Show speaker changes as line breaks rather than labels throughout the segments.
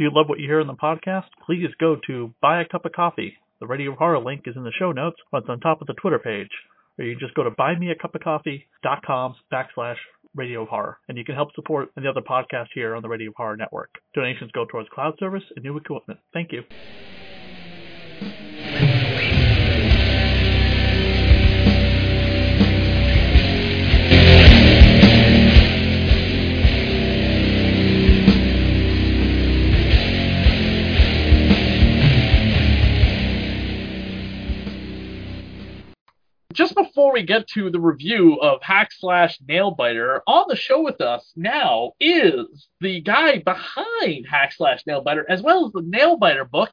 Do you love what you hear on the podcast? Please go to Buy a Cup of Coffee. The Radio Horror link is in the show notes, but it's on top of the Twitter page. Or you can just go to buymeacupofcoffee.com backslash Radio Horror, and you can help support the other podcast here on the Radio Horror Network. Donations go towards cloud service and new equipment. Thank you. Before we get to the review of Hack Slash Nailbiter, on the show with us now is the guy behind Hack Slash Nailbiter, as well as the Nailbiter book,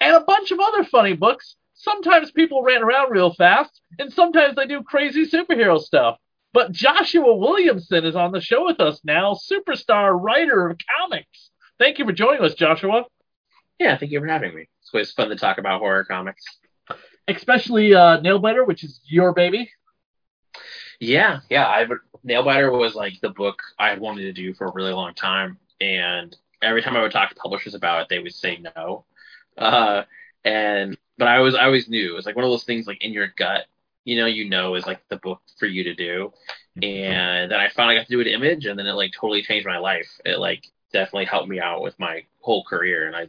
and a bunch of other funny books. Sometimes people ran around real fast, and sometimes they do crazy superhero stuff. But Joshua Williamson is on the show with us now, superstar writer of comics. Thank you for joining us, Joshua.
Yeah, thank you for having me. It's always fun to talk about horror comics
especially uh, Nailbiter, which is your baby.
Yeah, yeah. I Nailbiter was like the book I had wanted to do for a really long time, and every time I would talk to publishers about it, they would say no. Uh, and but I was I always knew it was like one of those things like in your gut, you know, you know is like the book for you to do. And then I finally got to do an image, and then it like totally changed my life. It like definitely helped me out with my whole career, and I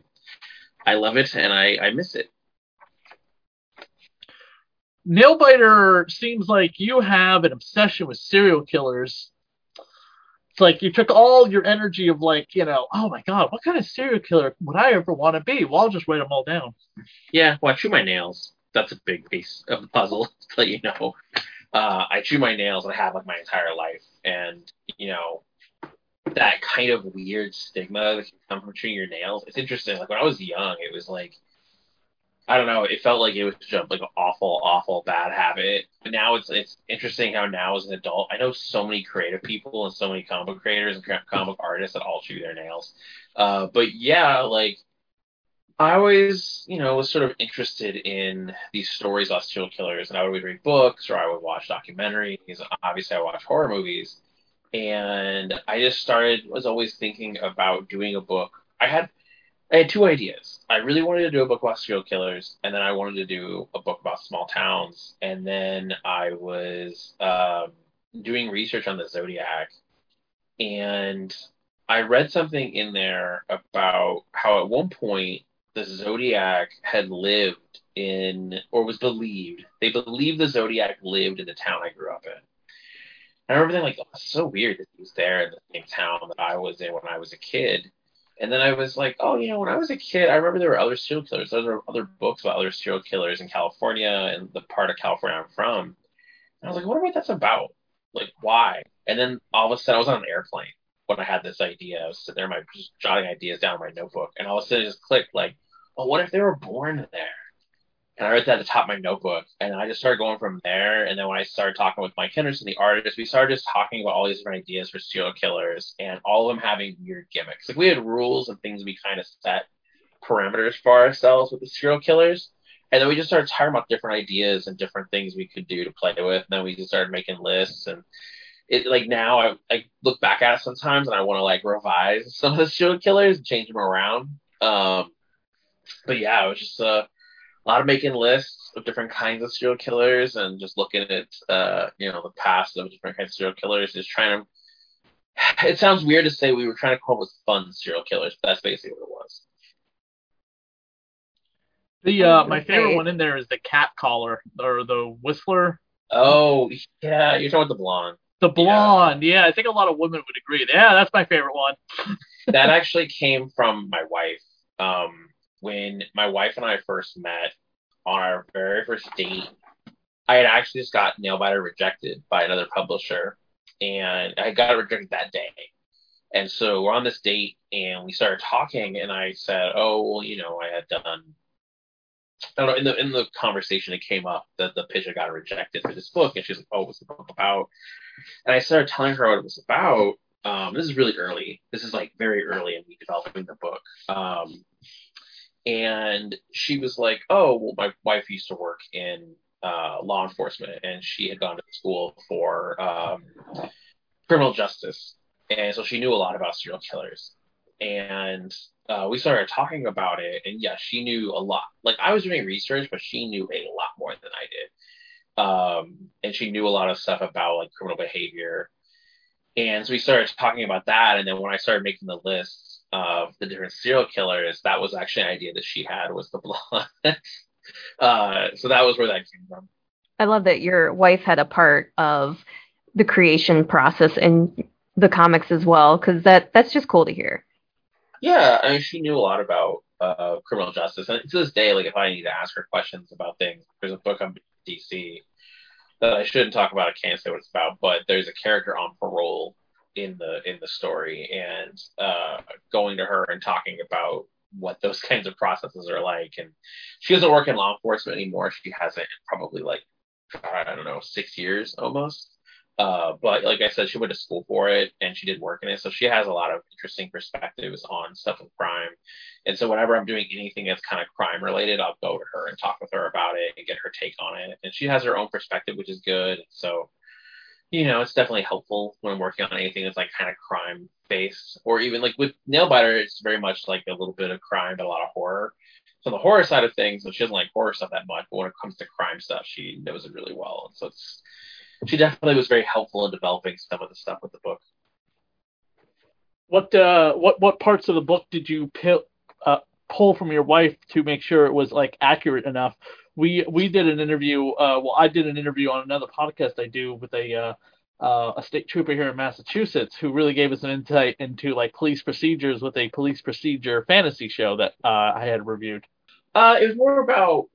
I love it and I I miss it.
Nailbiter seems like you have an obsession with serial killers. It's like you took all your energy of like, you know, oh my god, what kind of serial killer would I ever want to be? Well, I'll just write them all down.
Yeah, well, I chew my nails. That's a big piece of the puzzle to let you know. Uh, I chew my nails and I have like my entire life, and you know that kind of weird stigma that can come from chewing your nails. It's interesting. Like when I was young, it was like I don't know. It felt like it was just like an awful, awful bad habit. But now it's it's interesting how now as an adult, I know so many creative people and so many comic book creators and comic artists that all chew their nails. Uh, but yeah, like I always, you know, was sort of interested in these stories about serial killers, and I would read books or I would watch documentaries. Obviously, I watch horror movies, and I just started was always thinking about doing a book. I had I had two ideas. I really wanted to do a book about serial killers, and then I wanted to do a book about small towns. And then I was um, doing research on the Zodiac, and I read something in there about how at one point the Zodiac had lived in, or was believed, they believed the Zodiac lived in the town I grew up in. And I remember thinking, like, oh, it's so weird that he was there in the same town that I was in when I was a kid and then I was like, oh, you know, when I was a kid, I remember there were other serial killers. There were other books about other serial killers in California and the part of California I'm from. And I was like, what about that's about? Like, why? And then all of a sudden, I was on an airplane when I had this idea. I was sitting there, my just jotting ideas down in my notebook, and all of a sudden, it just clicked. Like, oh, what if they were born there? And I wrote that at the top of my notebook. And I just started going from there. And then when I started talking with Mike Henderson, the artist, we started just talking about all these different ideas for serial killers and all of them having weird gimmicks. Like we had rules and things we kind of set parameters for ourselves with the serial killers. And then we just started talking about different ideas and different things we could do to play with. And then we just started making lists and it like now I, I look back at it sometimes and I want to like revise some of the serial killers and change them around. Um, but yeah, it was just uh a lot of making lists of different kinds of serial killers and just looking at uh, you know the past of different kinds of serial killers. Just trying to. It sounds weird to say we were trying to come up with fun serial killers, but that's basically what it was.
The uh, my favorite one in there is the cat caller or the whistler.
Oh yeah, you're talking about the blonde.
The blonde, yeah. yeah. I think a lot of women would agree. Yeah, that's my favorite one.
that actually came from my wife. Um, when my wife and I first met on our very first date, I had actually just got Nailbiter rejected by another publisher, and I got rejected that day. And so we're on this date, and we started talking, and I said, "Oh, well, you know, I had done." I don't know. In the in the conversation, it came up that the pitch got rejected for this book, and she's like, "Oh, what's the book about?" And I started telling her what it was about. Um, this is really early. This is like very early in me developing the book. Um, and she was like, "Oh, well, my wife used to work in uh, law enforcement, and she had gone to school for um, criminal justice, and so she knew a lot about serial killers." and uh, we started talking about it. And yeah, she knew a lot. Like I was doing research, but she knew a lot more than I did. Um, and she knew a lot of stuff about like criminal behavior. And so we started talking about that. And then when I started making the list of the different serial killers, that was actually an idea that she had was the blood. uh, so that was where that came from.
I love that your wife had a part of the creation process in the comics as well, because that that's just cool to hear.
Yeah, I mean, she knew a lot about uh, criminal justice, and to this day, like if I need to ask her questions about things, there's a book on DC that I shouldn't talk about. I can't say what it's about, but there's a character on parole in the in the story, and uh, going to her and talking about what those kinds of processes are like. And she doesn't work in law enforcement anymore. She hasn't probably like I don't know six years almost. Uh, but like I said, she went to school for it and she did work in it, so she has a lot of interesting perspectives on stuff with crime. And so whenever I'm doing anything that's kind of crime related, I'll go to her and talk with her about it and get her take on it. And she has her own perspective, which is good. So you know, it's definitely helpful when I'm working on anything that's like kind of crime based, or even like with Nailbiter, it's very much like a little bit of crime, but a lot of horror. So the horror side of things, so she doesn't like horror stuff that much, but when it comes to crime stuff, she knows it really well. So it's she definitely was very helpful in developing some of the stuff with the book.
What uh, what what parts of the book did you pill, uh, pull from your wife to make sure it was like accurate enough? We we did an interview. Uh, well, I did an interview on another podcast I do with a uh, uh, a state trooper here in Massachusetts who really gave us an insight into like police procedures with a police procedure fantasy show that uh, I had reviewed.
Uh, it was more about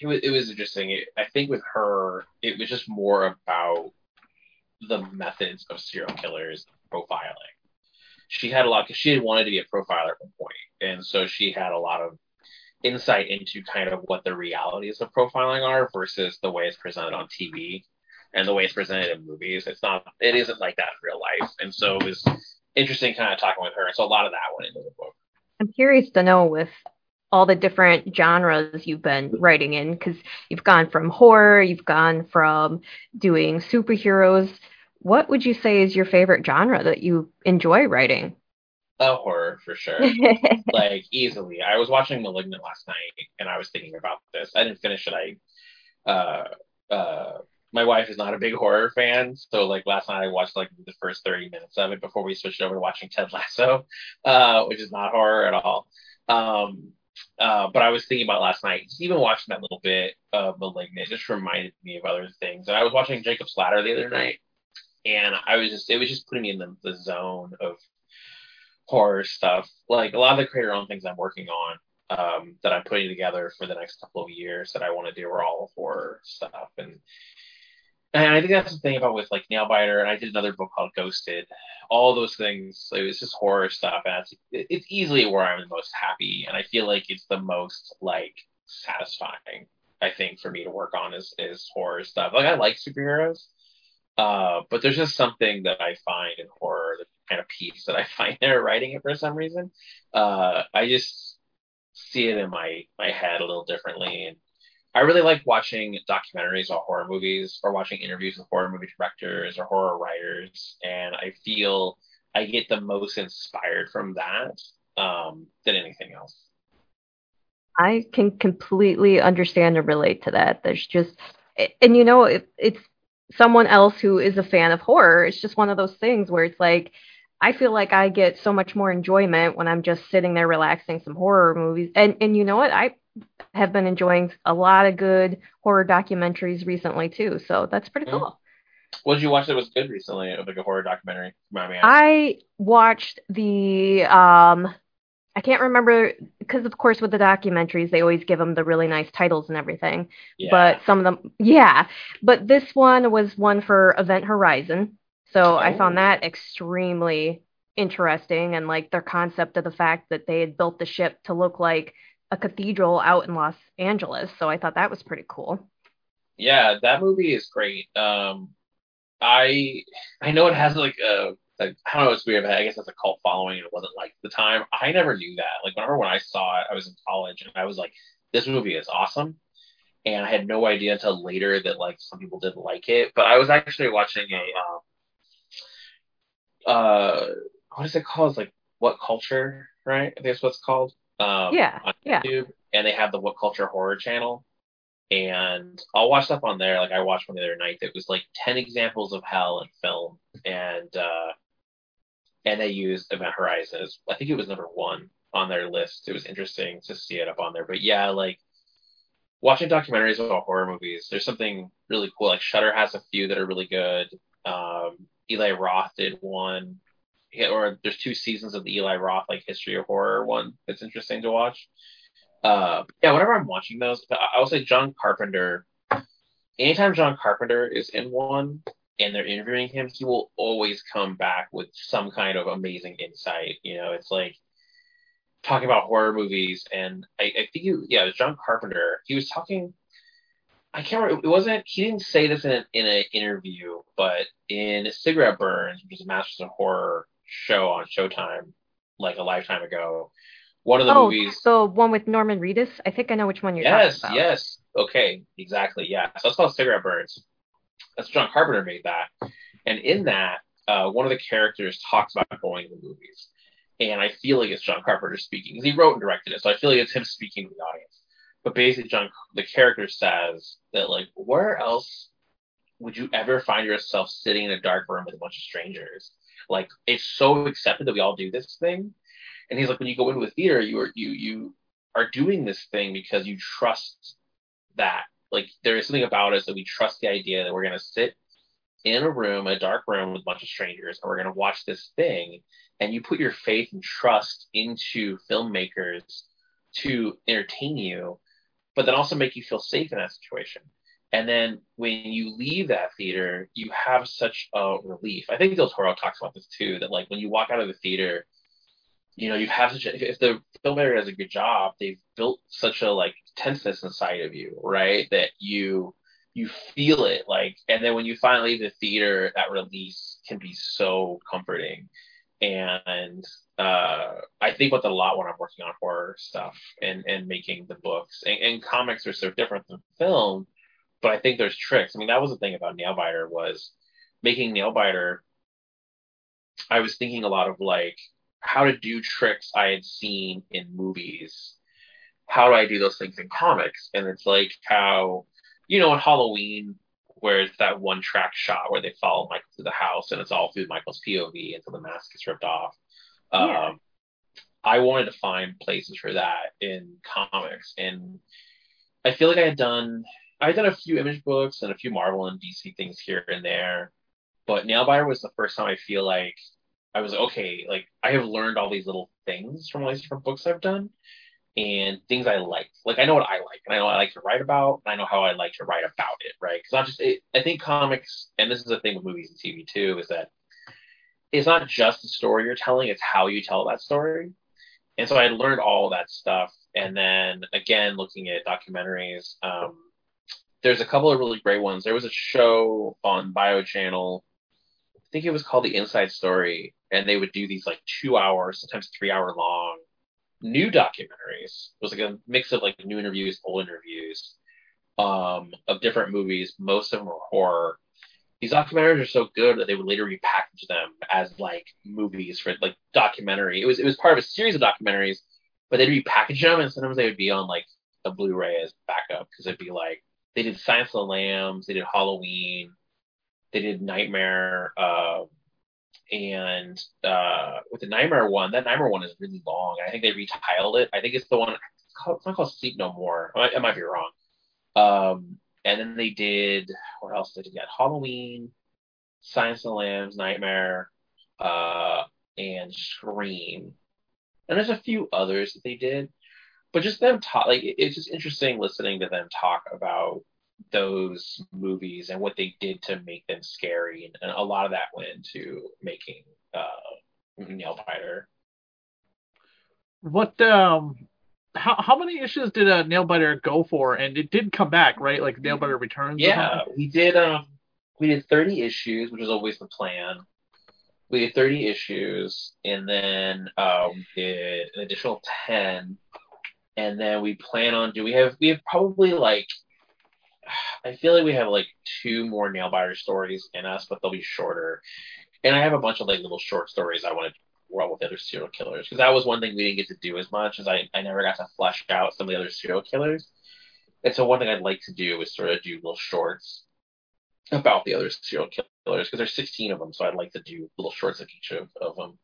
it was it was interesting. I think with her, it was just more about the methods of serial killers profiling. She had a lot because she had wanted to be a profiler at one point, and so she had a lot of insight into kind of what the realities of profiling are versus the way it's presented on TV and the way it's presented in movies. It's not, it isn't like that in real life, and so it was interesting kind of talking with her. And so a lot of that went into the book.
I'm curious to know with all the different genres you've been writing in because you've gone from horror, you've gone from doing superheroes. What would you say is your favorite genre that you enjoy writing?
A horror for sure. like easily. I was watching Malignant last night and I was thinking about this. I didn't finish it. I uh uh my wife is not a big horror fan, so like last night I watched like the first 30 minutes of it before we switched over to watching Ted Lasso, uh, which is not horror at all. Um, uh, but I was thinking about last night, even watching that little bit of Malignant just reminded me of other things. And I was watching Jacob's Ladder the other night, and I was just, it was just putting me in the, the zone of horror stuff. Like a lot of the creator owned things I'm working on um, that I'm putting together for the next couple of years that I want to do are all horror stuff. And and I think that's the thing about with like Nailbiter, and I did another book called Ghosted. All those things, it's just horror stuff, and it's, it's easily where I'm the most happy, and I feel like it's the most like satisfying. I think for me to work on is is horror stuff. Like I like superheroes, uh, but there's just something that I find in horror, the kind of peace that I find there writing it for some reason. Uh, I just see it in my my head a little differently, and I really like watching documentaries on horror movies or watching interviews with horror movie directors or horror writers, and I feel I get the most inspired from that um, than anything else.
I can completely understand and relate to that. There's just, and you know, it, it's someone else who is a fan of horror. It's just one of those things where it's like, I feel like I get so much more enjoyment when I'm just sitting there relaxing some horror movies. And and you know what? I have been enjoying a lot of good horror documentaries recently too. So that's pretty mm-hmm. cool.
What did you watch that was good recently? Like a horror documentary?
I watched the um I can't remember because of course with the documentaries they always give them the really nice titles and everything. Yeah. But some of them yeah, but this one was one for Event Horizon. So oh. I found that extremely interesting and like their concept of the fact that they had built the ship to look like a cathedral out in Los Angeles. So I thought that was pretty cool.
Yeah, that movie is great. Um, I I know it has like I don't know it's weird, but I guess it's a cult following. And it wasn't like the time. I never knew that. Like whenever when I saw it, I was in college and I was like, this movie is awesome. And I had no idea until later that like some people didn't like it. But I was actually watching a um, uh what is it called? It's like What Culture, right? I think that's what it's called. Um,
Yeah, yeah.
YouTube, and they have the What Culture Horror channel. And I'll watch stuff on there. Like I watched one the other night that was like ten examples of hell in film, and uh, and they used Event Horizon as I think it was number one on their list. It was interesting to see it up on there. But yeah, like watching documentaries about horror movies, there's something really cool. Like Shudder has a few that are really good. Um, Eli Roth did one, or there's two seasons of the Eli Roth like history of horror one that's interesting to watch. Uh, yeah, whenever I'm watching those, I will say John Carpenter. Anytime John Carpenter is in one and they're interviewing him, he will always come back with some kind of amazing insight. You know, it's like talking about horror movies, and I, I think you, yeah, it was John Carpenter. He was talking. I can't remember. It wasn't. He didn't say this in an in an interview, but in Cigarette Burns, which is a Masters of Horror show on Showtime, like a lifetime ago. One of the
oh,
movies.
the one with Norman Reedus. I think I know which one you're
Yes,
talking about.
yes. Yes. Okay, exactly. Yeah. So it's called Cigarette Burns. That's John Carpenter made that. And in that, uh, one of the characters talks about going to the movies. And I feel like it's John Carpenter speaking. 'cause He wrote and directed it, so I feel like it's him speaking to the audience. But basically, John, the character says that like, where else would you ever find yourself sitting in a dark room with a bunch of strangers? Like, it's so accepted that we all do this thing. And he's like, when you go into a theater, you are you you are doing this thing because you trust that. Like, there is something about us that we trust the idea that we're gonna sit in a room, a dark room with a bunch of strangers, and we're gonna watch this thing. And you put your faith and trust into filmmakers to entertain you, but then also make you feel safe in that situation. And then when you leave that theater, you have such a relief. I think Del Toro talks about this too, that like when you walk out of the theater, you know, you have such a, if, the filmmaker does a good job, they've built such a like tenseness inside of you, right? That you you feel it like and then when you finally leave the theater, that release can be so comforting. And uh, I think that a lot when I'm working on horror stuff and, and making the books. And, and comics are so different than film, but I think there's tricks. I mean, that was the thing about Nailbiter was making Nailbiter. I was thinking a lot of like how to do tricks I had seen in movies. How do I do those things in comics? And it's like how, you know, in Halloween, where it's that one track shot where they follow Michael to the house and it's all through Michael's POV until the mask gets ripped off. Um, I wanted to find places for that in comics, and I feel like I had done I had done a few image books and a few Marvel and DC things here and there, but Nailbiter was the first time I feel like I was okay. Like I have learned all these little things from all these different books I've done, and things I like. Like I know what I like, and I know I like to write about, and I know how I like to write about it. Right? Because not just it, I think comics, and this is the thing with movies and TV too, is that it's not just the story you're telling; it's how you tell that story. And so I learned all that stuff, and then again looking at documentaries. Um, there's a couple of really great ones. There was a show on Bio Channel, I think it was called The Inside Story, and they would do these like two hour, sometimes three hour long new documentaries. It was like a mix of like new interviews, old interviews, um, of different movies. Most of them were horror. These documentaries are so good that they would later repackage them as like movies for like documentary. It was it was part of a series of documentaries, but they'd repackage them and sometimes they would be on like a Blu-ray as backup because it'd be like they did Silence of the Lambs, they did Halloween, they did Nightmare, uh, and uh, with the Nightmare one, that Nightmare one is really long. I think they retitled it. I think it's the one. It's, called, it's not called Sleep No More. I might, I might be wrong. Um, and then they did what else did they get? Halloween, Silence of the Lambs, Nightmare, uh, and Scream. And there's a few others that they did but just them talk like it's just interesting listening to them talk about those movies and what they did to make them scary and, and a lot of that went into making uh Nailbiter.
What um how how many issues did uh, Nailbiter go for? And it did come back, right? Like Nailbiter Returns.
Yeah, we did um we did 30 issues, which was always the plan. We did 30 issues and then uh, we did an additional 10 and then we plan on do we have we have probably like I feel like we have like two more Nailbiter stories in us, but they'll be shorter. And I have a bunch of like little short stories I want to world with the other serial killers because that was one thing we didn't get to do as much as I, I never got to flesh out some of the other serial killers. And so one thing I'd like to do is sort of do little shorts about the other serial killers because there's 16 of them, so I'd like to do little shorts of each of, of them.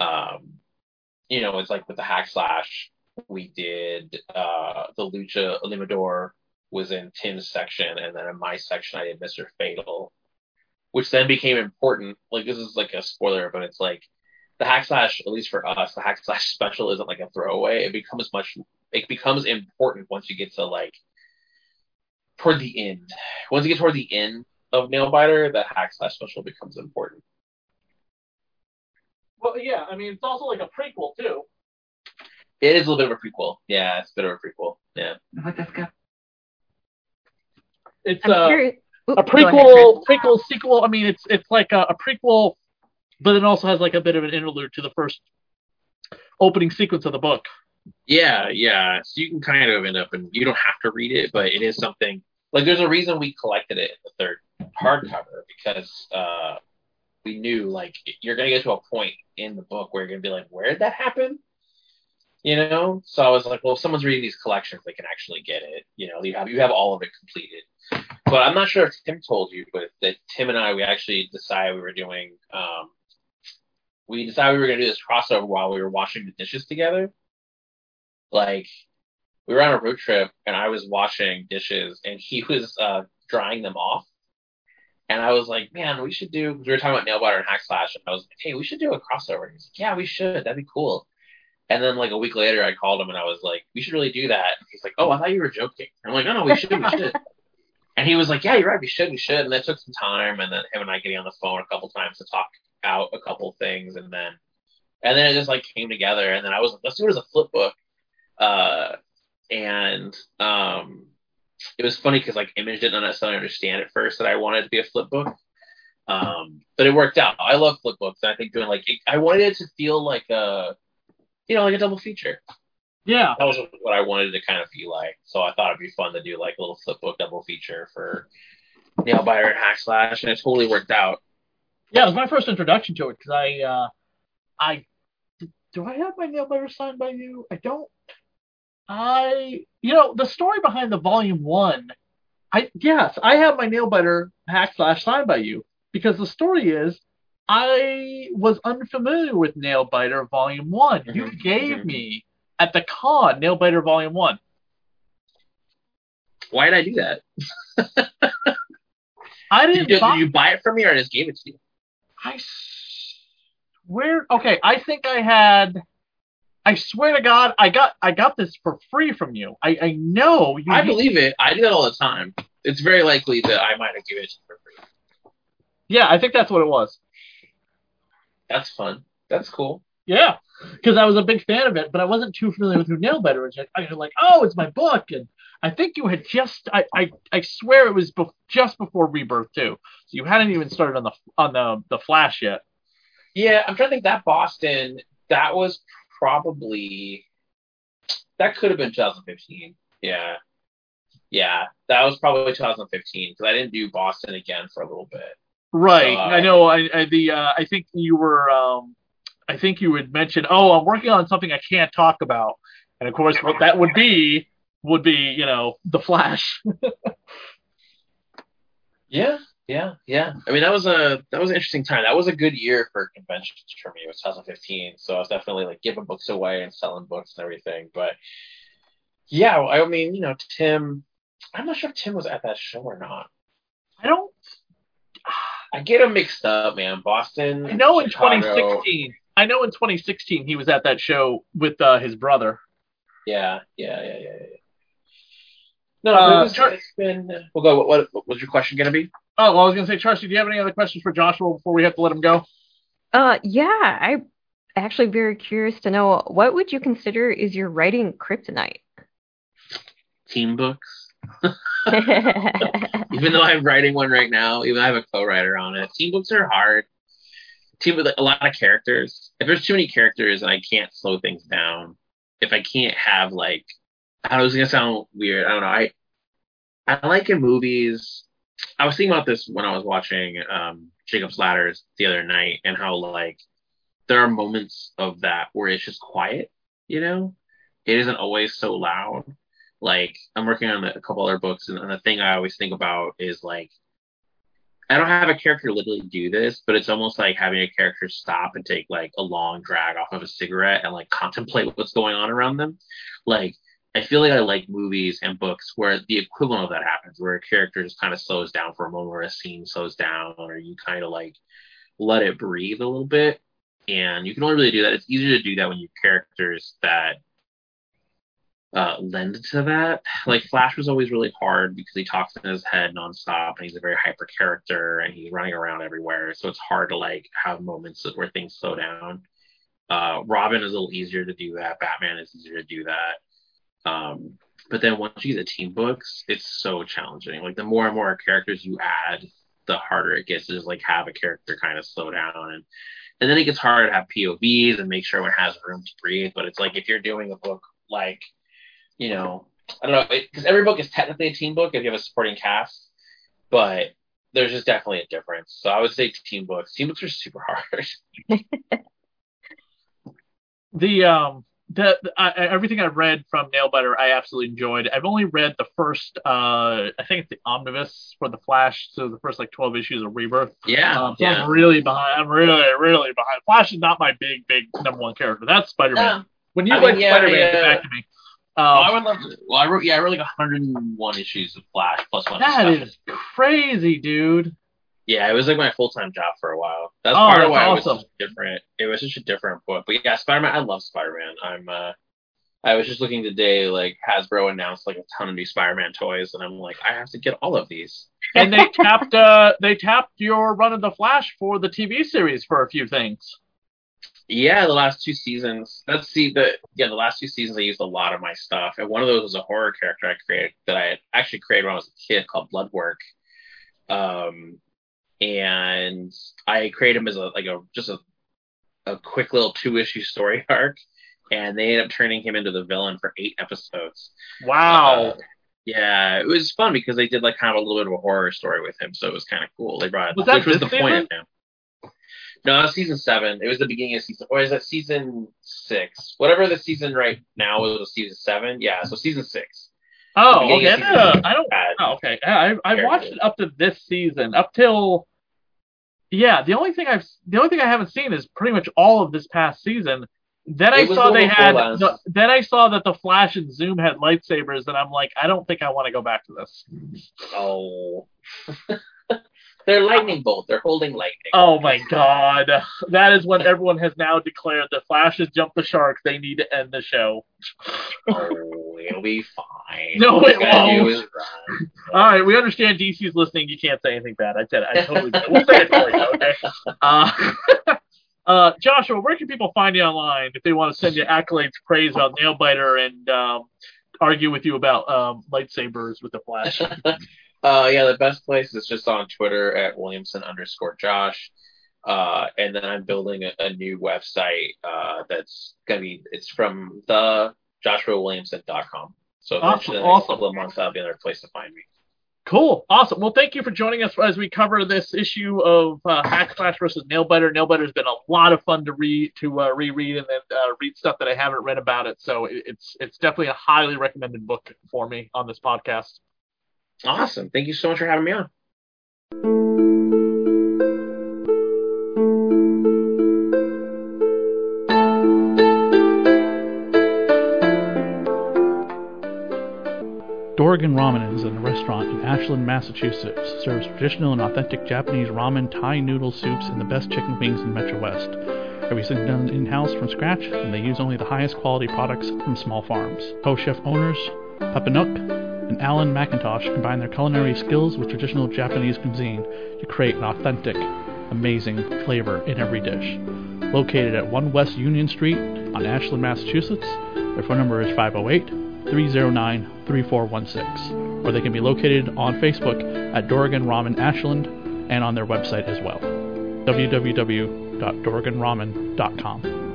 Um, you know, it's like with the hack slash, we did uh, the Lucha Limador was in Tim's section, and then in my section I did Mr. Fatal, which then became important. Like this is like a spoiler, but it's like the hack slash, at least for us, the hack slash special isn't like a throwaway. It becomes much it becomes important once you get to like toward the end. Once you get toward the end of Nailbiter, that hack slash special becomes important.
Well, yeah, I mean it's also like a prequel too.
It is a little bit of a prequel. Yeah, it's a bit of a prequel. Yeah.
It's
I'm
uh,
curious.
A
go ahead,
prequel, prequel, sequel. I mean, it's it's like a, a prequel, but it also has like a bit of an interlude to the first opening sequence of the book.
Yeah, yeah. So you can kind of end up and you don't have to read it, but it is something like there's a reason we collected it in the third hardcover because uh we knew like you're gonna get to a point in the book where you're gonna be like, where did that happen? You know? So I was like, well, if someone's reading these collections, they can actually get it. You know, you have you have all of it completed. But I'm not sure if Tim told you, but that Tim and I we actually decided we were doing um we decided we were gonna do this crossover while we were washing the dishes together. Like we were on a road trip and I was washing dishes and he was uh, drying them off. And I was like, man, we should do. We were talking about Nailbiter and hack slash, and I was like, hey, we should do a crossover. And he's like, yeah, we should. That'd be cool. And then like a week later, I called him and I was like, we should really do that. And he's like, oh, I thought you were joking. I'm like, no, no, we should, we should. and he was like, yeah, you're right, we should, we should. And that took some time. And then him and I getting on the phone a couple times to talk out a couple things, and then and then it just like came together. And then I was like, let's do it as a flip book. Uh, and um, it was funny because like Image didn't necessarily understand at first that I wanted it to be a flip book. Um, but it worked out. I love flip books. And I think doing like it, I wanted it to feel like a, you know, like a double feature.
Yeah,
That was what I wanted to kind of feel like. So I thought it'd be fun to do like a little flip book double feature for Nailbiter and Hack Slash, and it totally worked out.
Yeah, it was my first introduction to it because I, uh, I, do I have my nail biter signed by you? I don't. I, you know, the story behind the volume one. I yes, I have my nail biter hack slash signed by you because the story is I was unfamiliar with nail biter volume one. You
Mhm,
gave
mhm.
me at the con nail biter volume one.
Why did I do that?
I
Did
didn't.
you,
buy-
did you buy it from me or I just gave it to you?
I swear. Okay, I think I had. I swear to God, I got I got this for free from you. I I know you.
I believe it. I do that all the time. It's very likely that I might have given it for free.
Yeah, I think that's what it was.
That's fun. That's cool.
Yeah, because I was a big fan of it, but I wasn't too familiar with who Nailbiter was. I was like, oh, it's my book, and I think you had just. I I, I swear it was bef- just before Rebirth too. So you hadn't even started on the on the the Flash yet.
Yeah, I'm trying to think that Boston, that was probably that could have been 2015. Yeah. Yeah, that was probably 2015 because I didn't do Boston again for a little bit.
Right.
Uh,
I know. I, I the uh, I think you were. Um, I think you had mentioned. Oh, I'm working on something I can't talk about, and of course, what that would be would be you know the Flash.
Yeah, yeah, yeah. I mean, that was a that was an interesting time. That was a good year for conventions for me. It was 2015, so I was definitely like giving books away and selling books and everything. But yeah, I mean, you know, Tim. I'm not sure if Tim was at that show or not.
I don't.
I get them mixed up, man. Boston.
I know in 2016. I know in 2016 he was at that show with uh, his brother.
Yeah, yeah, yeah, yeah. yeah. No,
Uh,
but it was,
Char-
it's been. We'll go. What, what, what was your question going to be?
Oh, well, I was going to say, Charcy, do you have any other questions for Joshua before we have to let him go?
Uh, yeah, I'm actually very curious to know what would you consider is your writing kryptonite?
Team books. even though I'm writing one right now, even though I have a co-writer on it, team books are hard. Team with a lot of characters. If there's too many characters and I can't slow things down, if I can't have like, I don't know, it's gonna sound weird. I don't know. I I like in movies. I was thinking about this when I was watching um, Jacob's Ladders the other night, and how like there are moments of that where it's just quiet. You know, it isn't always so loud. Like I'm working on a couple other books, and, and the thing I always think about is like I don't have a character literally do this, but it's almost like having a character stop and take like a long drag off of a cigarette and like contemplate what's going on around them. Like I feel like I like movies and books where the equivalent of that happens, where a character just kind of slows down for a moment, or a scene slows down, or you kind of like let it breathe a little bit. And you can only really do that. It's easier to do that when you have characters that uh, lend to that. Like Flash was always really hard because he talks in his head nonstop, and he's a very hyper character, and he's running around everywhere. So it's hard to like have moments where things slow down. Uh, Robin is a little easier to do that. Batman is easier to do that. Um, but then once you get the team books, it's so challenging. Like the more and more characters you add, the harder it gets to just like have a character kind of slow down and and then it gets harder to have POVs and make sure it has room to breathe. But it's like if you're doing a book like you know, I don't know, because every book is technically a team book if you have a supporting cast, but there's just definitely a difference. So I would say team books. Team books are super hard.
the um the, the I, everything I've read from Nailbiter, I absolutely enjoyed. I've only read the first, uh, I think it's the omnibus for the Flash, so the first like twelve issues of Rebirth.
Yeah,
um, so
yeah.
I'm really behind. I'm really, really behind. Flash is not my big, big number one character. That's Spider Man.
Yeah.
When you
I
like
yeah,
Spider Man,
yeah.
get back to me. Um,
Oh, I would love to. Well, I wrote yeah, I wrote like 101 issues of Flash plus one.
That is crazy, dude.
Yeah, it was like my full time job for a while. That's
Oh,
part of why
awesome.
it was different. It was such a different book. But yeah, Spider Man. I love Spider Man. I'm. uh I was just looking today. Like Hasbro announced like a ton of new Spider Man toys, and I'm like, I have to get all of these.
And they tapped, uh, they tapped your run of the Flash for the TV series for a few things.
Yeah, the last two seasons. Let's see the yeah the last two seasons I used a lot of my stuff, and one of those was a horror character I created that I actually created when I was a kid called Bloodwork. Um, and I created him as a like a just a a quick little two issue story arc, and they end up turning him into the villain for eight episodes.
Wow.
Uh, yeah, it was fun because they did like kind of a little bit of a horror story with him, so it was kind of cool. They brought
Was that
which was the point of him. No, season seven. It was the beginning of season, or is that season six? Whatever the season right now is, was season seven. Yeah, so season six.
Oh, okay.
of season
no,
two.
I don't. Oh, okay. I I watched it up to this season, up till. Yeah, the only thing I've the only thing I haven't seen is pretty much all of this past season. Then I
It
saw they had. The, then I saw that the Flash and Zoom had lightsabers, and I'm like, I don't think I want to go back to this.
Oh, they're lightning bolt. They're holding lightning.
Oh my god, that is when everyone has now declared the Flash has jumped the shark. They need to end the show.
Oh, it'll be fine.
No, it won't. All right, we understand DC's listening. You can't say anything bad. I said it. I totally it. We'll say it for you, okay? Uh, uh, Joshua, where can people find you online if they want to send you accolades, praise about Nailbiter, and um, argue with you about um, lightsabers with the Flash?
uh, yeah, the best place is just on Twitter at Williamson underscore Josh. Uh, and then I'm building a, a new website uh, that's gonna be it's from the JoshuaWilliamson.com. So
Awesome,
in the
awesome.
couple of months, that'll be another place to find me.
Cool, awesome. Well, thank you for joining us as we cover this issue of uh, Hack Slash versus Nailbiter. Nailbiter's been a lot of fun to read, to uh, reread, and then uh, read stuff that I haven't read about it. So it, it's it's definitely a highly recommended book for me on this podcast.
Awesome. Thank you so much for having me on.
Dorgan Ramen is a restaurant in Ashland, Massachusetts. Serves traditional and authentic Japanese ramen, Thai noodle soups, and the best chicken wings in Metro West. Everything done in-house from scratch, and they use only the highest quality products from small farms. Co-chef owners Papanuk and Alan McIntosh combine their culinary skills with traditional Japanese cuisine to create an authentic, amazing flavor in every dish. Located at 1 West Union Street on Ashland, Massachusetts, their phone number is 508 309 3416, or they can be located on Facebook at Dorgan Ramen Ashland and on their website as well www.dorganramen.com.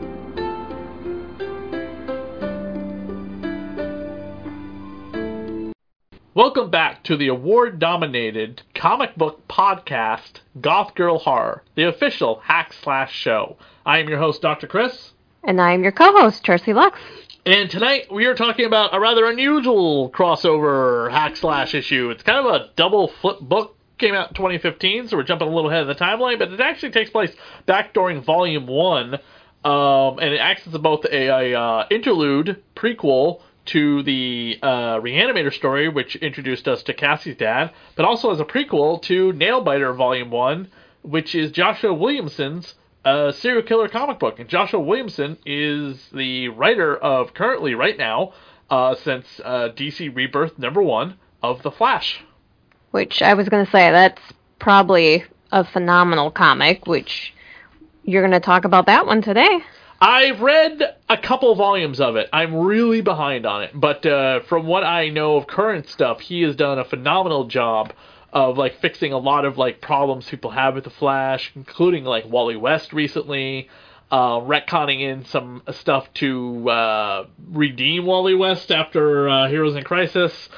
Welcome back to the award nominated comic book podcast, Goth Girl Horror, the official hack slash show. I am your host, Dr. Chris.
And I am your co-host, Tracy Lux.
And tonight we are talking about a rather unusual crossover hack slash issue. It's kind of a double flip book. Came out in 2015, so we're jumping a little ahead of the timeline, but it actually takes place back during Volume 1. Um, and it acts as both a, a uh, interlude prequel to the uh, Reanimator story, which introduced us to Cassie's dad, but also as a prequel to Nailbiter Volume 1, which is Joshua Williamson's uh, serial killer comic book. And Joshua Williamson is the writer of currently, right now, uh, since uh, DC Rebirth number one of The Flash.
Which I was going to say, that's probably a phenomenal comic, which you're going to talk about that one today.
I've read a couple volumes of it. I'm really behind on it, but uh, from what I know of current stuff, he has done a phenomenal job of like fixing a lot of like problems people have with the Flash, including like Wally West recently, uh, retconning in some stuff to uh, redeem Wally West after uh, Heroes in Crisis.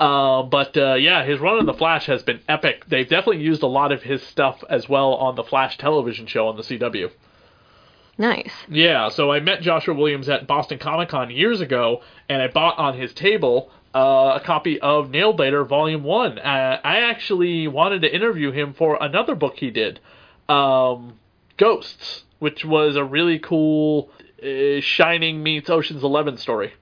Uh, but uh, yeah, his run on the Flash has been epic. They've definitely used a lot of his stuff as well on the Flash television show on the CW.
Nice.
Yeah, so I met Joshua Williams at Boston Comic Con years ago, and I bought on his table uh, a copy of Nailbiter Volume 1. Uh, I actually wanted to interview him for another book he did, um, Ghosts, which was a really cool uh, Shining meets Ocean's Eleven story.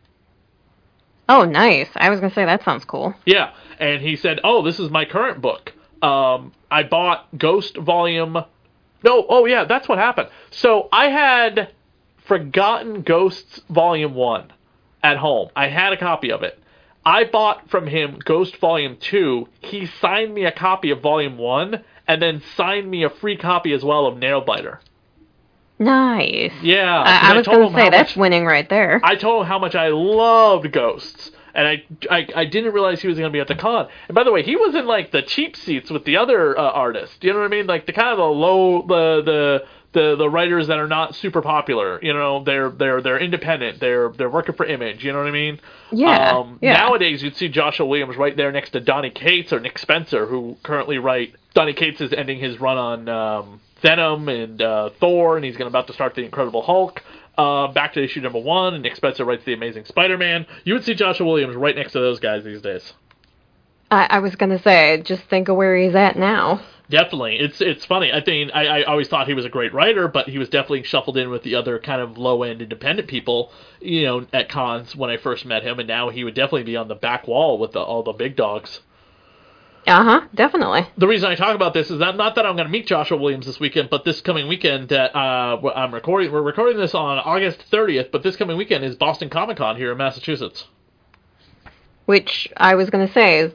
Oh, nice. I was going to say, that sounds cool.
Yeah, and he said, Oh, this is my current book. Um, I bought Ghost Volume. No, oh, yeah, that's what happened. So I had Forgotten Ghosts Volume 1 at home. I had a copy of it. I bought from him Ghost Volume 2. He signed me a copy of Volume 1 and then signed me a free copy as well of Nailbiter.
Nice.
Yeah.
I, I was going to say, that's much, winning right there.
I told him how much I loved Ghosts. And I, I, I didn't realize he was going to be at the con. And by the way, he was in like the cheap seats with the other uh, artists. You know what I mean? Like the kind of the low, the the the the writers that are not super popular. You know, they're they're they're independent. They're they're working for Image. You know what I mean?
Yeah. Um,
yeah. Nowadays, you'd see Joshua Williams right there next to Donny Cates or Nick Spencer, who currently write. Donny Cates is ending his run on um, Venom and uh, Thor, and he's going about to start the Incredible Hulk. Uh, back to issue number one, and Nick Spencer writes the Amazing Spider-Man. You would see Joshua Williams right next to those guys these days.
I, I was going to say, just think of where he's at now.
Definitely, it's it's funny. I think I, I always thought he was a great writer, but he was definitely shuffled in with the other kind of low end independent people, you know, at cons when I first met him, and now he would definitely be on the back wall with the, all the big dogs.
Uh huh, definitely.
The reason I talk about this is that not that I'm going to meet Joshua Williams this weekend, but this coming weekend that uh, I'm recording, we're recording this on August 30th, but this coming weekend is Boston Comic Con here in Massachusetts.
Which I was going to say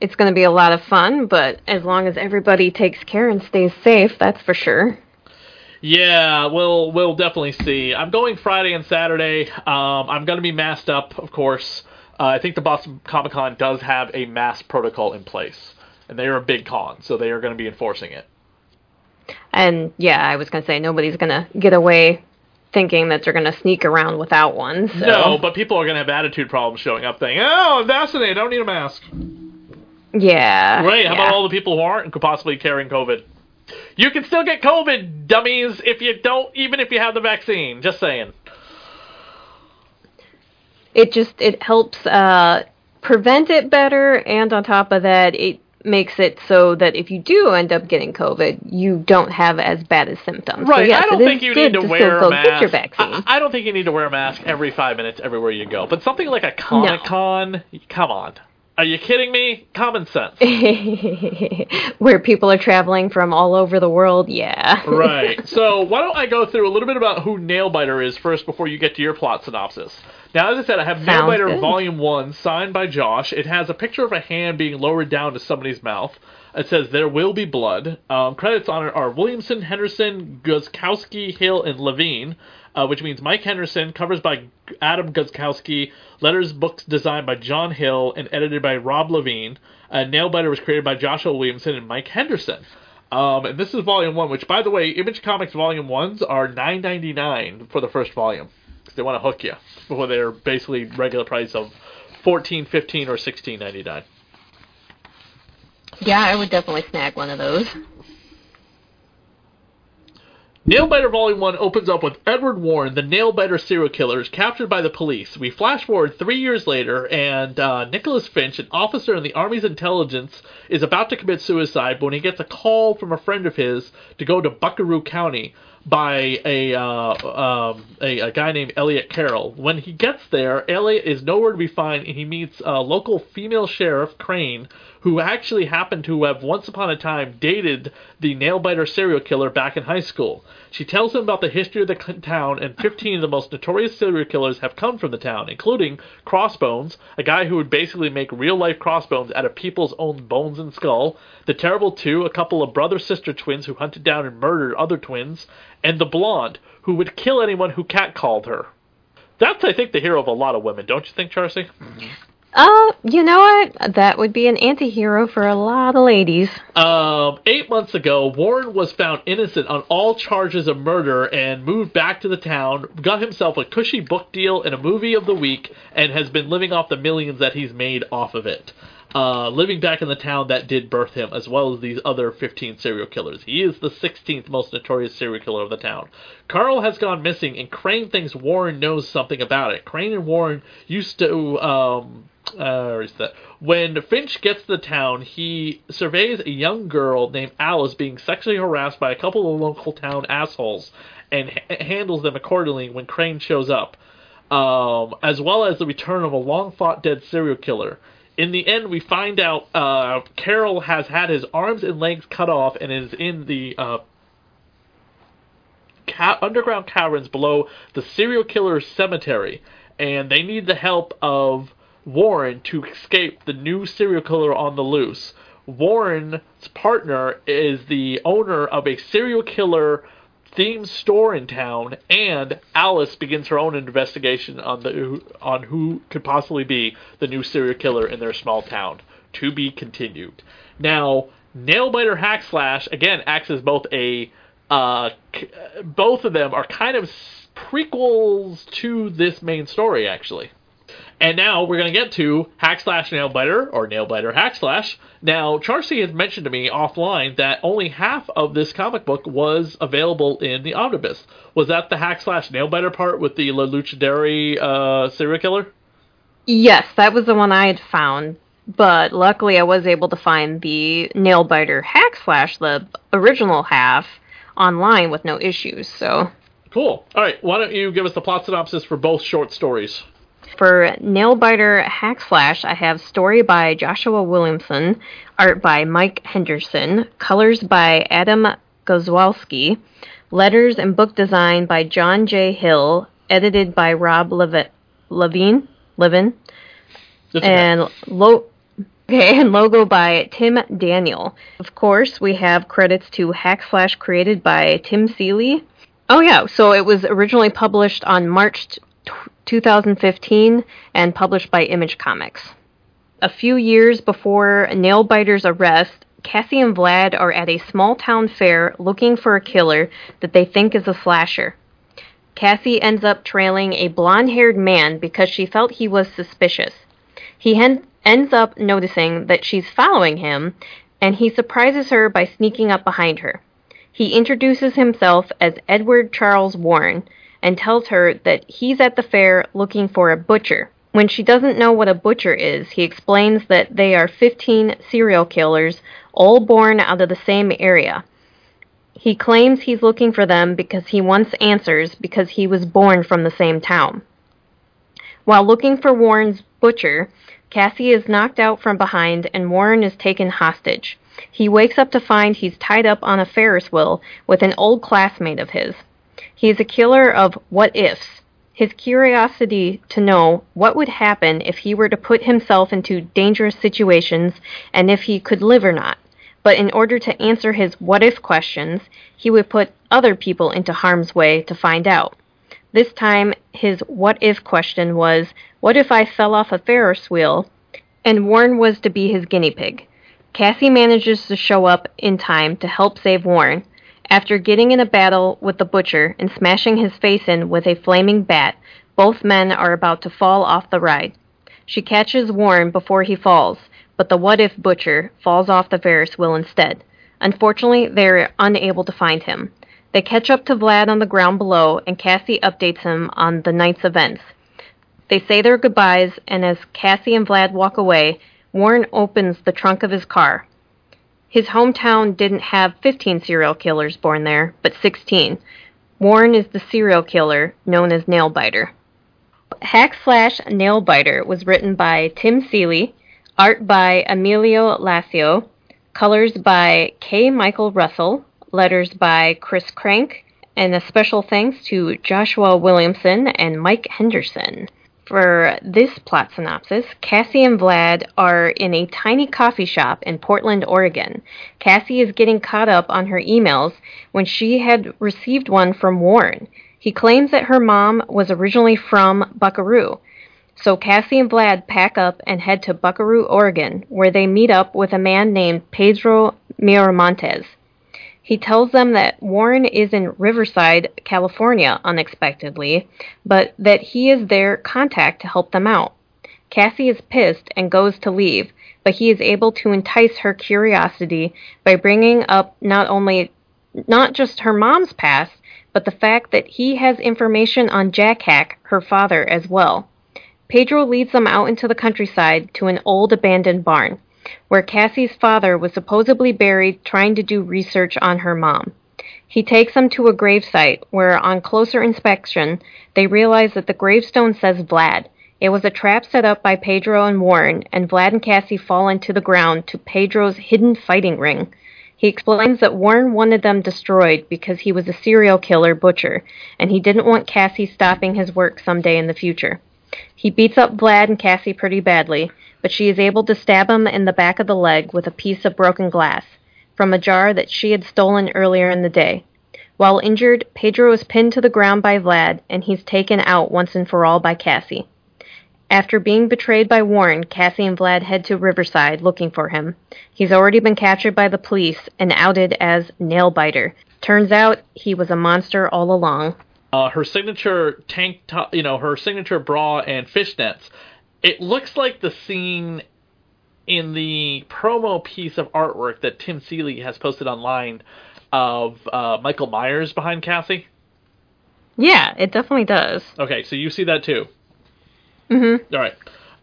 it's going to be a lot of fun, but as long as everybody takes care and stays safe, that's for sure.
Yeah, we'll we'll definitely see. I'm going Friday and Saturday. Um, I'm going to be masked up, of course. Uh, I think the Boston Comic Con does have a mask protocol in place, and they are a big con, so they are going to be enforcing it.
And yeah, I was going to say nobody's going to get away thinking that they're going to sneak around without one. So.
No, but people are going to have attitude problems showing up, thinking, "Oh, I'm vaccinated. I don't need a mask."
Yeah.
Right. How
yeah.
about all the people who aren't and could possibly carrying COVID? You can still get COVID, dummies, if you don't, even if you have the vaccine. Just saying.
It just it helps uh, prevent it better, and on top of that, it makes it so that if you do end up getting COVID, you don't have as bad as symptoms.
Right.
So yes,
I don't think you need to,
to
wear
a
mask.
Get your vaccine.
I, I, don't think you need to wear a mask every five minutes everywhere you go. But something like a Comic Con, no. come on. Are you kidding me? Common sense.
Where people are traveling from all over the world, yeah.
right. So why don't I go through a little bit about who Nailbiter is first before you get to your plot synopsis. Now, as I said, I have
Sounds
Nailbiter
good.
Volume 1, signed by Josh. It has a picture of a hand being lowered down to somebody's mouth. It says, There will be blood. Um, credits on it are Williamson, Henderson, Guzowski, Hill, and Levine uh, which means Mike Henderson, covers by Adam Guzowski, letters books designed by John Hill, and edited by Rob Levine. Uh, Nailbiter was created by Joshua Williamson and Mike Henderson. Um, and this is volume one, which, by the way, Image Comics volume ones are nine ninety nine for the first volume. Because they want to hook you for they're basically regular price of fourteen, fifteen, or sixteen ninety nine.
Yeah, I would definitely snag one of those.
Nailbiter Volume 1 opens up with Edward Warren, the nailbiter serial killer, is captured by the police. We flash forward three years later, and uh, Nicholas Finch, an officer in the Army's intelligence, is about to commit suicide but when he gets a call from a friend of his to go to Buckaroo County by a, uh, um, a, a guy named Elliot Carroll. When he gets there, Elliot is nowhere to be found, and he meets a local female sheriff, Crane, who actually happened to have once upon a time dated the nailbiter serial killer back in high school. She tells him about the history of the town, and 15 of the most notorious serial killers have come from the town, including Crossbones, a guy who would basically make real life crossbones out of people's own bones and skull, the Terrible Two, a couple of brother sister twins who hunted down and murdered other twins, and the Blonde, who would kill anyone who catcalled her. That's, I think, the hero of a lot of women, don't you think, Charcy?
Mm-hmm. Uh, you know what? That would be an anti-hero for a lot of ladies.
Um, eight months ago, Warren was found innocent on all charges of murder and moved back to the town, got himself a cushy book deal and a movie of the week, and has been living off the millions that he's made off of it. Uh, living back in the town that did birth him, as well as these other 15 serial killers. He is the 16th most notorious serial killer of the town. Carl has gone missing, and Crane thinks Warren knows something about it. Crane and Warren used to um, uh, that? When Finch gets to the town, he surveys a young girl named Alice being sexually harassed by a couple of local town assholes and ha- handles them accordingly when Crane shows up, um, as well as the return of a long fought dead serial killer. In the end, we find out uh, Carroll has had his arms and legs cut off and is in the uh, ca- underground caverns below the serial killer's cemetery, and they need the help of Warren to escape the new serial killer on the loose. Warren's partner is the owner of a serial killer themed store in town, and Alice begins her own investigation on the on who could possibly be the new serial killer in their small town. To be continued. Now, Nailbiter Hack Slash again acts as both a uh, both of them are kind of prequels to this main story, actually. And now we're going to get to Hack Slash Nailbiter or Nailbiter Hack Slash. Now, Charcy has mentioned to me offline that only half of this comic book was available in the omnibus. Was that the Hack Slash Nailbiter part with the La Luchadari uh, serial killer?
Yes, that was the one I had found. But luckily, I was able to find the Nailbiter Hack Slash, the original half, online with no issues. So
cool. All right, why don't you give us the plot synopsis for both short stories?
For Nailbiter Hack Slash, I have story by Joshua Williamson, art by Mike Henderson, colors by Adam Guzowski, letters and book design by John J. Hill, edited by Rob Levine, Levin, and lo- okay, and logo by Tim Daniel. Of course, we have credits to Hack Slash created by Tim Seeley. Oh yeah, so it was originally published on March 2015 and published by Image Comics. A few years before Nailbiter's arrest, Cassie and Vlad are at a small town fair looking for a killer that they think is a slasher. Cassie ends up trailing a blonde haired man because she felt he was suspicious. He hen- ends up noticing that she's following him, and he surprises her by sneaking up behind her. He introduces himself as Edward Charles Warren, and tells her that he's at the fair looking for a butcher. When she doesn't know what a butcher is, he explains that they are 15 serial killers, all born out of the same area. He claims he's looking for them because he wants answers because he was born from the same town. While looking for Warren's butcher, Cassie is knocked out from behind and Warren is taken hostage. He wakes up to find he's tied up on a Ferris wheel with an old classmate of his. He is a killer of what ifs. His curiosity to know what would happen if he were to put himself into dangerous situations and if he could live or not. But in order to answer his what if questions, he would put other people into harm's way to find out. This time, his what if question was, What if I fell off a Ferris wheel? And Warren was to be his guinea pig. Cassie manages to show up in time to help save Warren, after getting in a battle with the butcher and smashing his face in with a flaming bat, both men are about to fall off the ride. She catches Warren before he falls, but the what if butcher falls off the Ferris wheel instead. Unfortunately, they're unable to find him. They catch up to Vlad on the ground below, and Cassie updates him on the night's events. They say their goodbyes, and as Cassie and Vlad walk away, Warren opens the trunk of his car. His hometown didn't have 15 serial killers born there, but 16. Warren is the serial killer known as Nailbiter. Hack Slash Nailbiter was written by Tim Seeley, art by Emilio Laiso, colors by K. Michael Russell, letters by Chris Crank, and a special thanks to Joshua Williamson and Mike Henderson. For this plot synopsis, Cassie and Vlad are in a tiny coffee shop in Portland, Oregon. Cassie is getting caught up on her emails when she had received one from Warren. He claims that her mom was originally from Buckaroo. So Cassie and Vlad pack up and head to Buckaroo, Oregon, where they meet up with a man named Pedro Miramontes. He tells them that Warren is in Riverside, California, unexpectedly, but that he is their contact to help them out. Cassie is pissed and goes to leave, but he is able to entice her curiosity by bringing up not only not just her mom's past, but the fact that he has information on Jack Hack, her father, as well. Pedro leads them out into the countryside to an old abandoned barn where Cassie's father was supposedly buried trying to do research on her mom. He takes them to a gravesite where, on closer inspection, they realize that the gravestone says Vlad. It was a trap set up by Pedro and Warren, and Vlad and Cassie fall into the ground to Pedro's hidden fighting ring. He explains that Warren wanted them destroyed because he was a serial killer butcher, and he didn't want Cassie stopping his work someday in the future. He beats up Vlad and Cassie pretty badly, but she is able to stab him in the back of the leg with a piece of broken glass from a jar that she had stolen earlier in the day. While injured, Pedro is pinned to the ground by Vlad, and he's taken out once and for all by Cassie. After being betrayed by Warren, Cassie and Vlad head to Riverside looking for him. He's already been captured by the police and outed as Nailbiter. Turns out he was a monster all along.
Uh, her signature tank top, you know, her signature bra and fishnets it looks like the scene in the promo piece of artwork that Tim Seeley has posted online of uh, Michael Myers behind Cassie.
Yeah, it definitely does.
Okay, so you see that too.
Mm-hmm.
All right.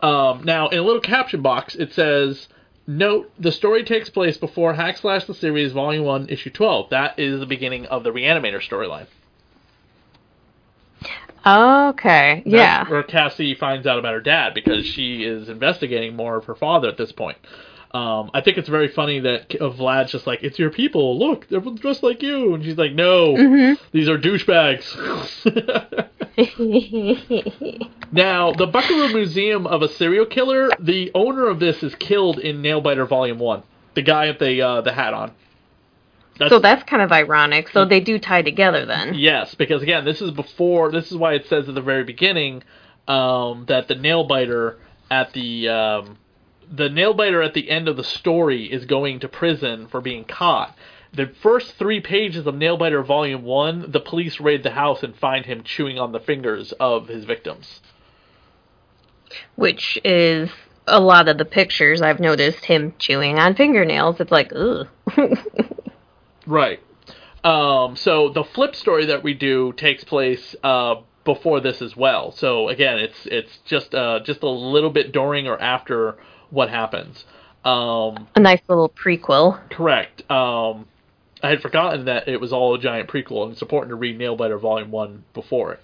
Um, now, in a little caption box, it says, "Note: the story takes place before Hack Slash the series, Volume One, Issue 12. That is the beginning of the Reanimator storyline."
Okay, yeah.
That's where Cassie finds out about her dad because she is investigating more of her father at this point. Um, I think it's very funny that Vlad's just like, "It's your people. Look, they're dressed like you," and she's like, "No,
mm-hmm.
these are douchebags." now, the Buckaroo Museum of a Serial Killer. The owner of this is killed in Nailbiter Volume One. The guy with the uh, the hat on.
That's, so that's kind of ironic. So they do tie together then.
Yes, because again, this is before. This is why it says at the very beginning um, that the nail biter at the um, the nail biter at the end of the story is going to prison for being caught. The first three pages of Nailbiter Volume One, the police raid the house and find him chewing on the fingers of his victims.
Which is a lot of the pictures I've noticed him chewing on fingernails. It's like, ugh.
Right. Um, so the flip story that we do takes place uh, before this as well. So again, it's it's just uh, just a little bit during or after what happens. Um,
a nice little prequel.
Correct. Um, I had forgotten that it was all a giant prequel, and it's important to read Nailbiter Volume One before it.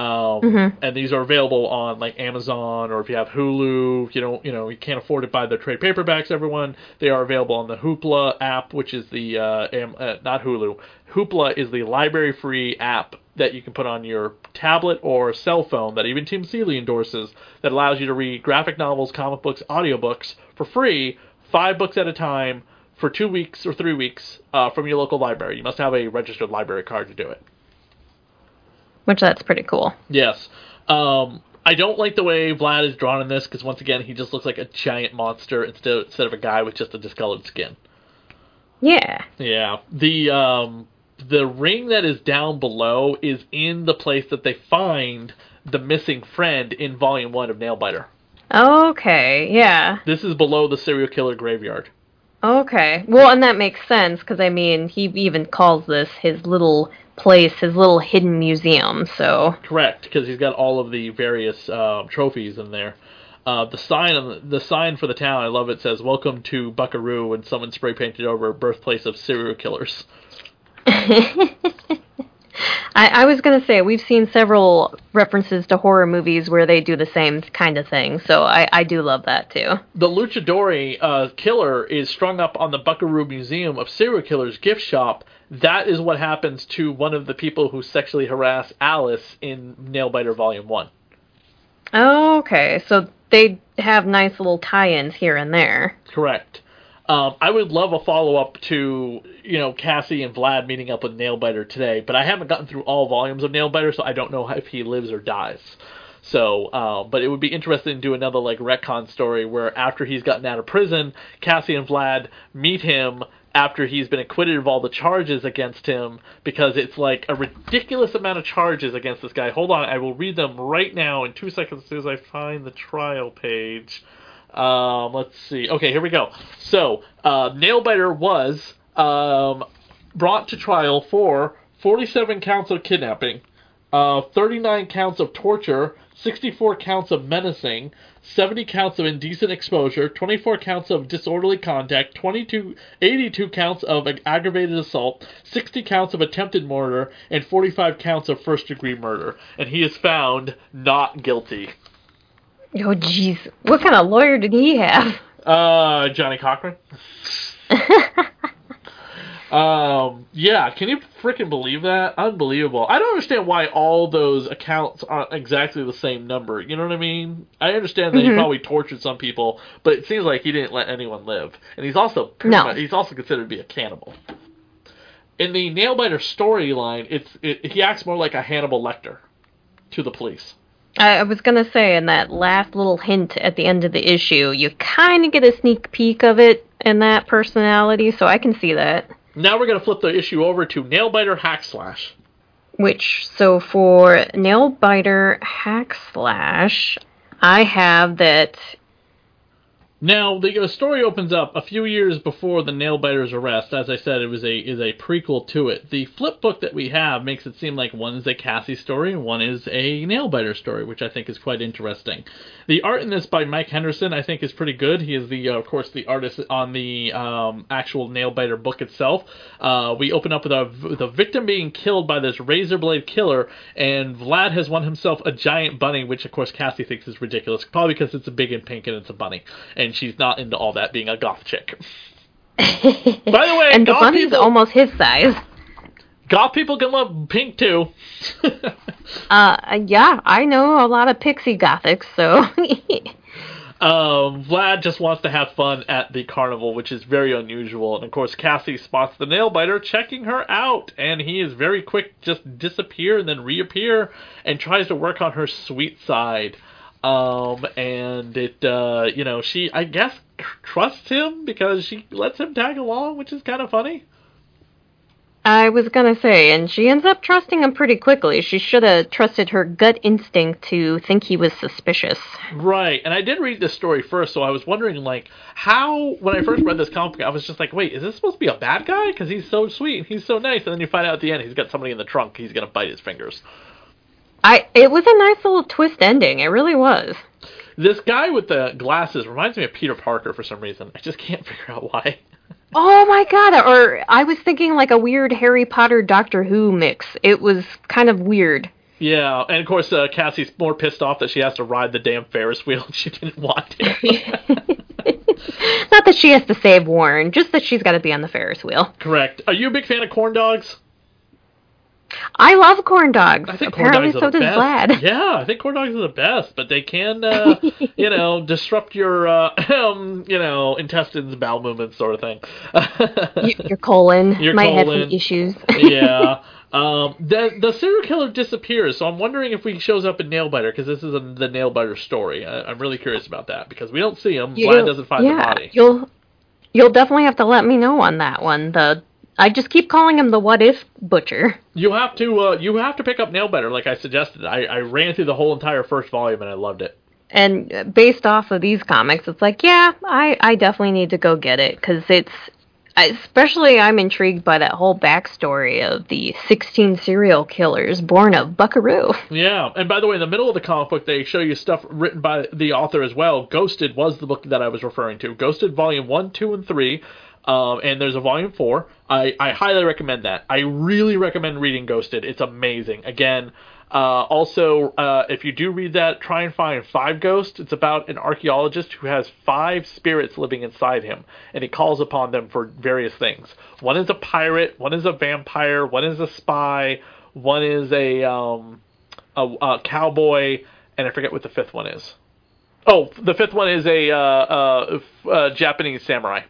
Um,
mm-hmm.
And these are available on like Amazon or if you have Hulu, if you don't, you know, you can't afford it by the trade paperbacks. Everyone, they are available on the Hoopla app, which is the uh, am, uh, not Hulu. Hoopla is the library-free app that you can put on your tablet or cell phone that even Tim Seeley endorses that allows you to read graphic novels, comic books, audiobooks for free, five books at a time for two weeks or three weeks uh, from your local library. You must have a registered library card to do it
which that's pretty cool.
Yes. Um, I don't like the way Vlad is drawn in this because once again he just looks like a giant monster instead of, instead of a guy with just a discolored skin.
Yeah.
Yeah. The um the ring that is down below is in the place that they find the missing friend in volume one of Nailbiter.
Okay, yeah.
This is below the serial killer graveyard.
Okay. Well, and that makes sense because I mean, he even calls this his little place, his little hidden museum. So
Correct, because he's got all of the various uh, trophies in there. Uh, the sign on the, the sign for the town, I love it. Says "Welcome to Buckaroo," and someone spray painted over "Birthplace of Serial Killers."
I, I was gonna say we've seen several references to horror movies where they do the same kind of thing, so I, I do love that too.
The luchadori uh, killer is strung up on the Buckaroo Museum of Serial Killers gift shop. That is what happens to one of the people who sexually harass Alice in Nailbiter Volume One.
Okay, so they have nice little tie-ins here and there.
Correct. Um, I would love a follow up to you know Cassie and Vlad meeting up with Nailbiter today, but I haven't gotten through all volumes of Nailbiter, so I don't know if he lives or dies. So, uh, but it would be interesting to do another like retcon story where after he's gotten out of prison, Cassie and Vlad meet him after he's been acquitted of all the charges against him because it's like a ridiculous amount of charges against this guy. Hold on, I will read them right now in two seconds as soon as I find the trial page. Um, let's see. Okay, here we go. So, uh, Nailbiter was um, brought to trial for 47 counts of kidnapping, uh, 39 counts of torture, 64 counts of menacing, 70 counts of indecent exposure, 24 counts of disorderly conduct, 22, 82 counts of aggravated assault, 60 counts of attempted murder, and 45 counts of first degree murder. And he is found not guilty.
Oh, jeez. What kind of lawyer did he have?
Uh, Johnnie Cochran. um, yeah, can you freaking believe that? Unbelievable. I don't understand why all those accounts aren't exactly the same number. You know what I mean? I understand that
Mm-hmm.
he probably tortured some people, but it seems like he didn't let anyone live. And he's also
No.
much- he's also considered to be a cannibal. In the Nailbiter storyline, it's it, he acts more like a Hannibal Lecter to the police.
I, I was gonna say in that last little hint at the end of the issue, you kind of get a sneak peek of it in that personality, so I can see that.
Now we're gonna flip the issue over to Nailbiter Hack Slash.
Which, so for Nailbiter Hack Slash, I have that.
Now the, the story opens up a few years before the Nailbiter's arrest. As I said, it was a is a prequel to it. The flip book that we have makes it seem like one is a Cassie story and one is a Nailbiter story, which I think is quite interesting. The art in this by Mike Henderson I think is pretty good. He is the uh, of course the artist on the um, actual Nailbiter book itself. Uh, we open up with a a victim being killed by this razor blade killer, and Vlad has won himself a giant bunny, which of course Cassie thinks is ridiculous, probably because it's a big and pink and it's a bunny, and she's not into all that being a goth chick. By the way,
and the bunny's
people,
almost his size.
goth people can love pink too.
Uh, yeah, I know a lot of pixie gothics, so.
Um, Vlad just wants to have fun at the carnival, which is very unusual. And of course, Cassie spots the nail biter checking her out, and he is very quick, just disappear and then reappear, and tries to work on her sweet side. Um, and it, uh, you know, she, I guess, trusts him because she lets him tag along, which is kind of funny.
I was gonna say, and she ends up trusting him pretty quickly. She should have trusted her gut instinct to think he was suspicious.
Right, and I did read this story first, so I was wondering, like, how when I first read this comic, I was just like, wait, is this supposed to be a bad guy? Because he's so sweet, and he's so nice, and then you find out at the end he's got somebody in the trunk, he's gonna bite his fingers.
I it was a nice little twist ending. It really was.
This guy with the glasses reminds me of Peter Parker for some reason. I just can't figure out why.
Oh my god! Or I was thinking like a weird Harry Potter Doctor Who mix. It was kind of weird.
Yeah, and of course uh, Cassie's more pissed off that she has to ride the damn Ferris wheel and she didn't want to.
Not that she has to save Warren, just that she's got to be on the Ferris wheel.
Correct. Are you a big fan of corn dogs?
I love corn dogs.
I think corn
Apparently,
dogs
so does
best.
Vlad.
Yeah, I think corn dogs are the best, but they can, uh, you know, disrupt your, uh, um, you know, intestines, bowel movements, sort of thing.
Y- Your colon
Your
might have
colon.
some issues.
yeah. Um, the the serial killer disappears, so I'm wondering if he shows up in Nailbiter because this is a, the Nailbiter story. I, I'm really curious about that because we don't see him.
You-
Vlad doesn't find
yeah,
the body.
You'll you'll definitely have to let me know on that one. The I just keep calling him the what if butcher.
You have to uh, you have to pick up Nailbiter like I suggested. I, I ran through the whole entire first volume and I loved it.
and based off of these comics, it's like, yeah, I, I definitely need to go get it because it's especially I'm intrigued by that whole backstory of the 16 serial killers born of Buckaroo.
Yeah, and by the way, in the middle of the comic book, they show you stuff written by the author as well. Ghosted was the book that I was referring to. Ghosted Volume 1, 2, and 3. Um, and there's a volume four. I, I highly recommend that. I really recommend reading Ghosted. It's amazing. Again, uh, also, uh, if you do read that, try and find Five Ghosts. It's about an archaeologist who has five spirits living inside him, and he calls upon them for various things. One is a pirate, one is a vampire, one is a spy, one is a um, a, a cowboy, and I forget what the fifth one is. Oh, the fifth one is a uh, uh, uh Japanese samurai.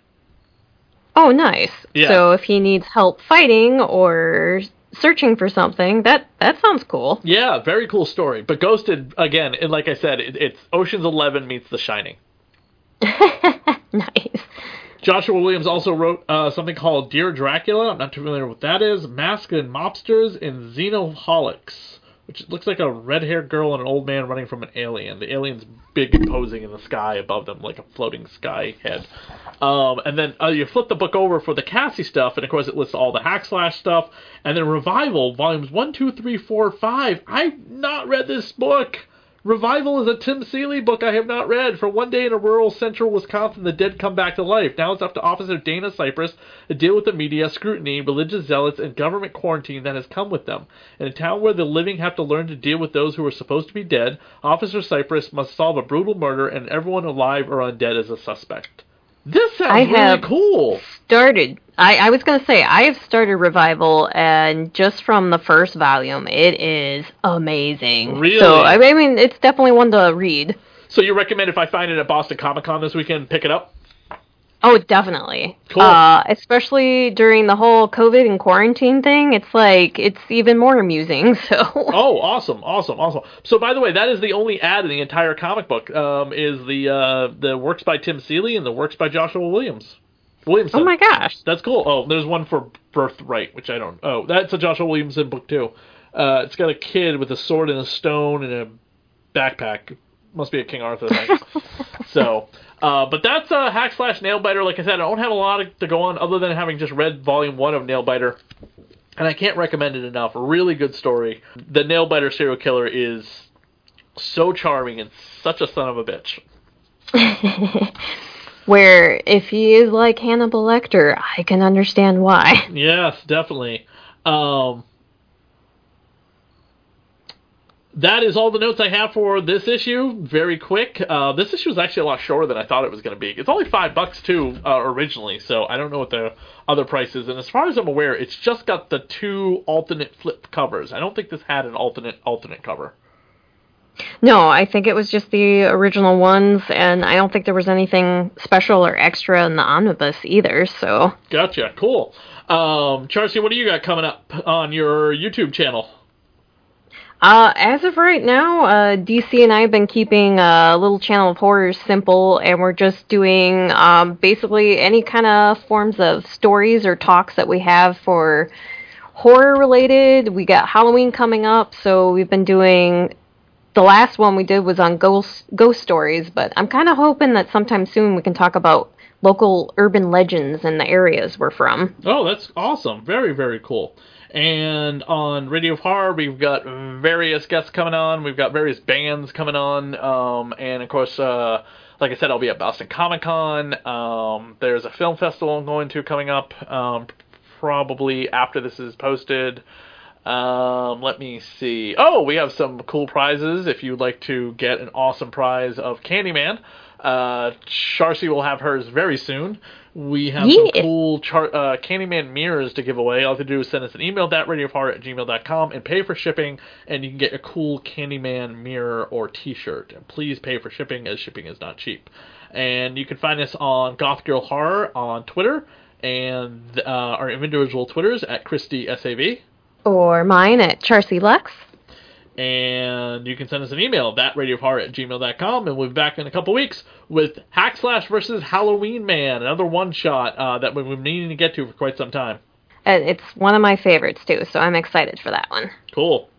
Oh, nice. Yeah. So if he needs help fighting or searching for something. That that sounds cool.
Yeah, very cool story. But Ghosted again, and like I said, it, it's Ocean's Eleven meets The Shining.
nice.
Joshua Williams also wrote uh, something called Dear Dracula. I'm not too familiar with that is. Mask and Mobsters and Xenoholics which looks like a red haired girl and an old man running from an alien. The alien's big and posing in the sky above them like a floating sky head. Um, and then uh, you flip the book over for the Cassie stuff, and of course it lists all the hack slash stuff. And then Revival, volumes 1, 2, 3, 4, 5. I've not read this book. Revival is a Tim Seeley book I have not read. For one day in a rural central Wisconsin, the dead come back to life. Now it's up to Officer Dana Cypress to deal with the media, scrutiny, religious zealots, and government quarantine that has come with them. In a town where the living have to learn to deal with those who are supposed to be dead, Officer Cypress must solve a brutal murder, and everyone alive or undead is a suspect. This sounds I really cool.
Started. I, I was gonna say I have started revival, and just from the first volume, it is amazing.
Really?
So I mean, it's definitely one to read.
So you recommend if I find it at Boston Comic Con this weekend, pick it up?
Oh, definitely.
Cool.
Uh, especially during the whole COVID and quarantine thing, it's like it's even more amusing. So.
Oh, awesome, awesome, awesome. So, by the way, that is the only ad in the entire comic book. Um, is the uh, the works by Tim Seeley and the works by Joshua Williams. Williamson.
Oh my gosh,
that's cool. Oh, there's one for Birthright, which I don't. Oh, that's a Joshua Williamson book too. Uh, it's got a kid with a sword and a stone and a backpack. Must be a King Arthur thing. so, uh, but that's uh, Hack Slash Nailbiter. Like I said, I don't have a lot to go on other than having just read Volume 1 of Nailbiter. And I can't recommend it enough. Really good story. The Nailbiter serial killer is so charming and such a son of a bitch.
Where if he is like Hannibal Lecter, I can understand why.
Yes, definitely. Um, that is all the notes I have for this issue. Very quick. Uh, this issue is actually a lot shorter than I thought it was going to be. It's only five bucks too uh, originally, so I don't know what the other price is. And as far as I'm aware, it's just got the two alternate flip covers. I don't think this had an alternate alternate cover.
No, I think it was just the original ones, and I don't think there was anything special or extra in the omnibus either. So
gotcha, cool. Um, Charcy, what do you got coming up on your YouTube channel?
Uh, as of right now, uh, DC and I have been keeping a little channel of horrors simple, and we're just doing um, basically any kind of forms of stories or talks that we have for horror related. We got Halloween coming up, so we've been doing. The last one we did was on ghost ghost stories, but I'm kind of hoping that sometime soon we can talk about local urban legends in the areas we're from.
Oh, that's awesome! Very very cool. And on Radio Horror, we've got various guests coming on. We've got various bands coming on. Um, and of course, uh, like I said, I'll be at Boston Comic Con. Um, there's a film festival I'm going to coming up um, probably after this is posted. Um, let me see. Oh, we have some cool prizes if you'd like to get an awesome prize of Candyman. Uh, Charcy will have hers very soon. We have yeah. some cool char- uh, Candyman mirrors to give away. All you have to do is send us an email, thatradiohorror at gmail.com, and pay for shipping, and you can get a cool Candyman mirror or t-shirt. And please pay for shipping, as shipping is not cheap. And you can find us on Goth Girl Horror on Twitter, and uh, our individual Twitters at Christy SAV.
Or mine at Charcy Lux.
And you can send us an email, thatradiohorror at gmail.com, and we'll be back in a couple weeks with Hack Slash versus Halloween Man, another one shot uh, that we've been needing to get to for quite some time.
And it's one of my favorites, too, so I'm excited for that one.
Cool.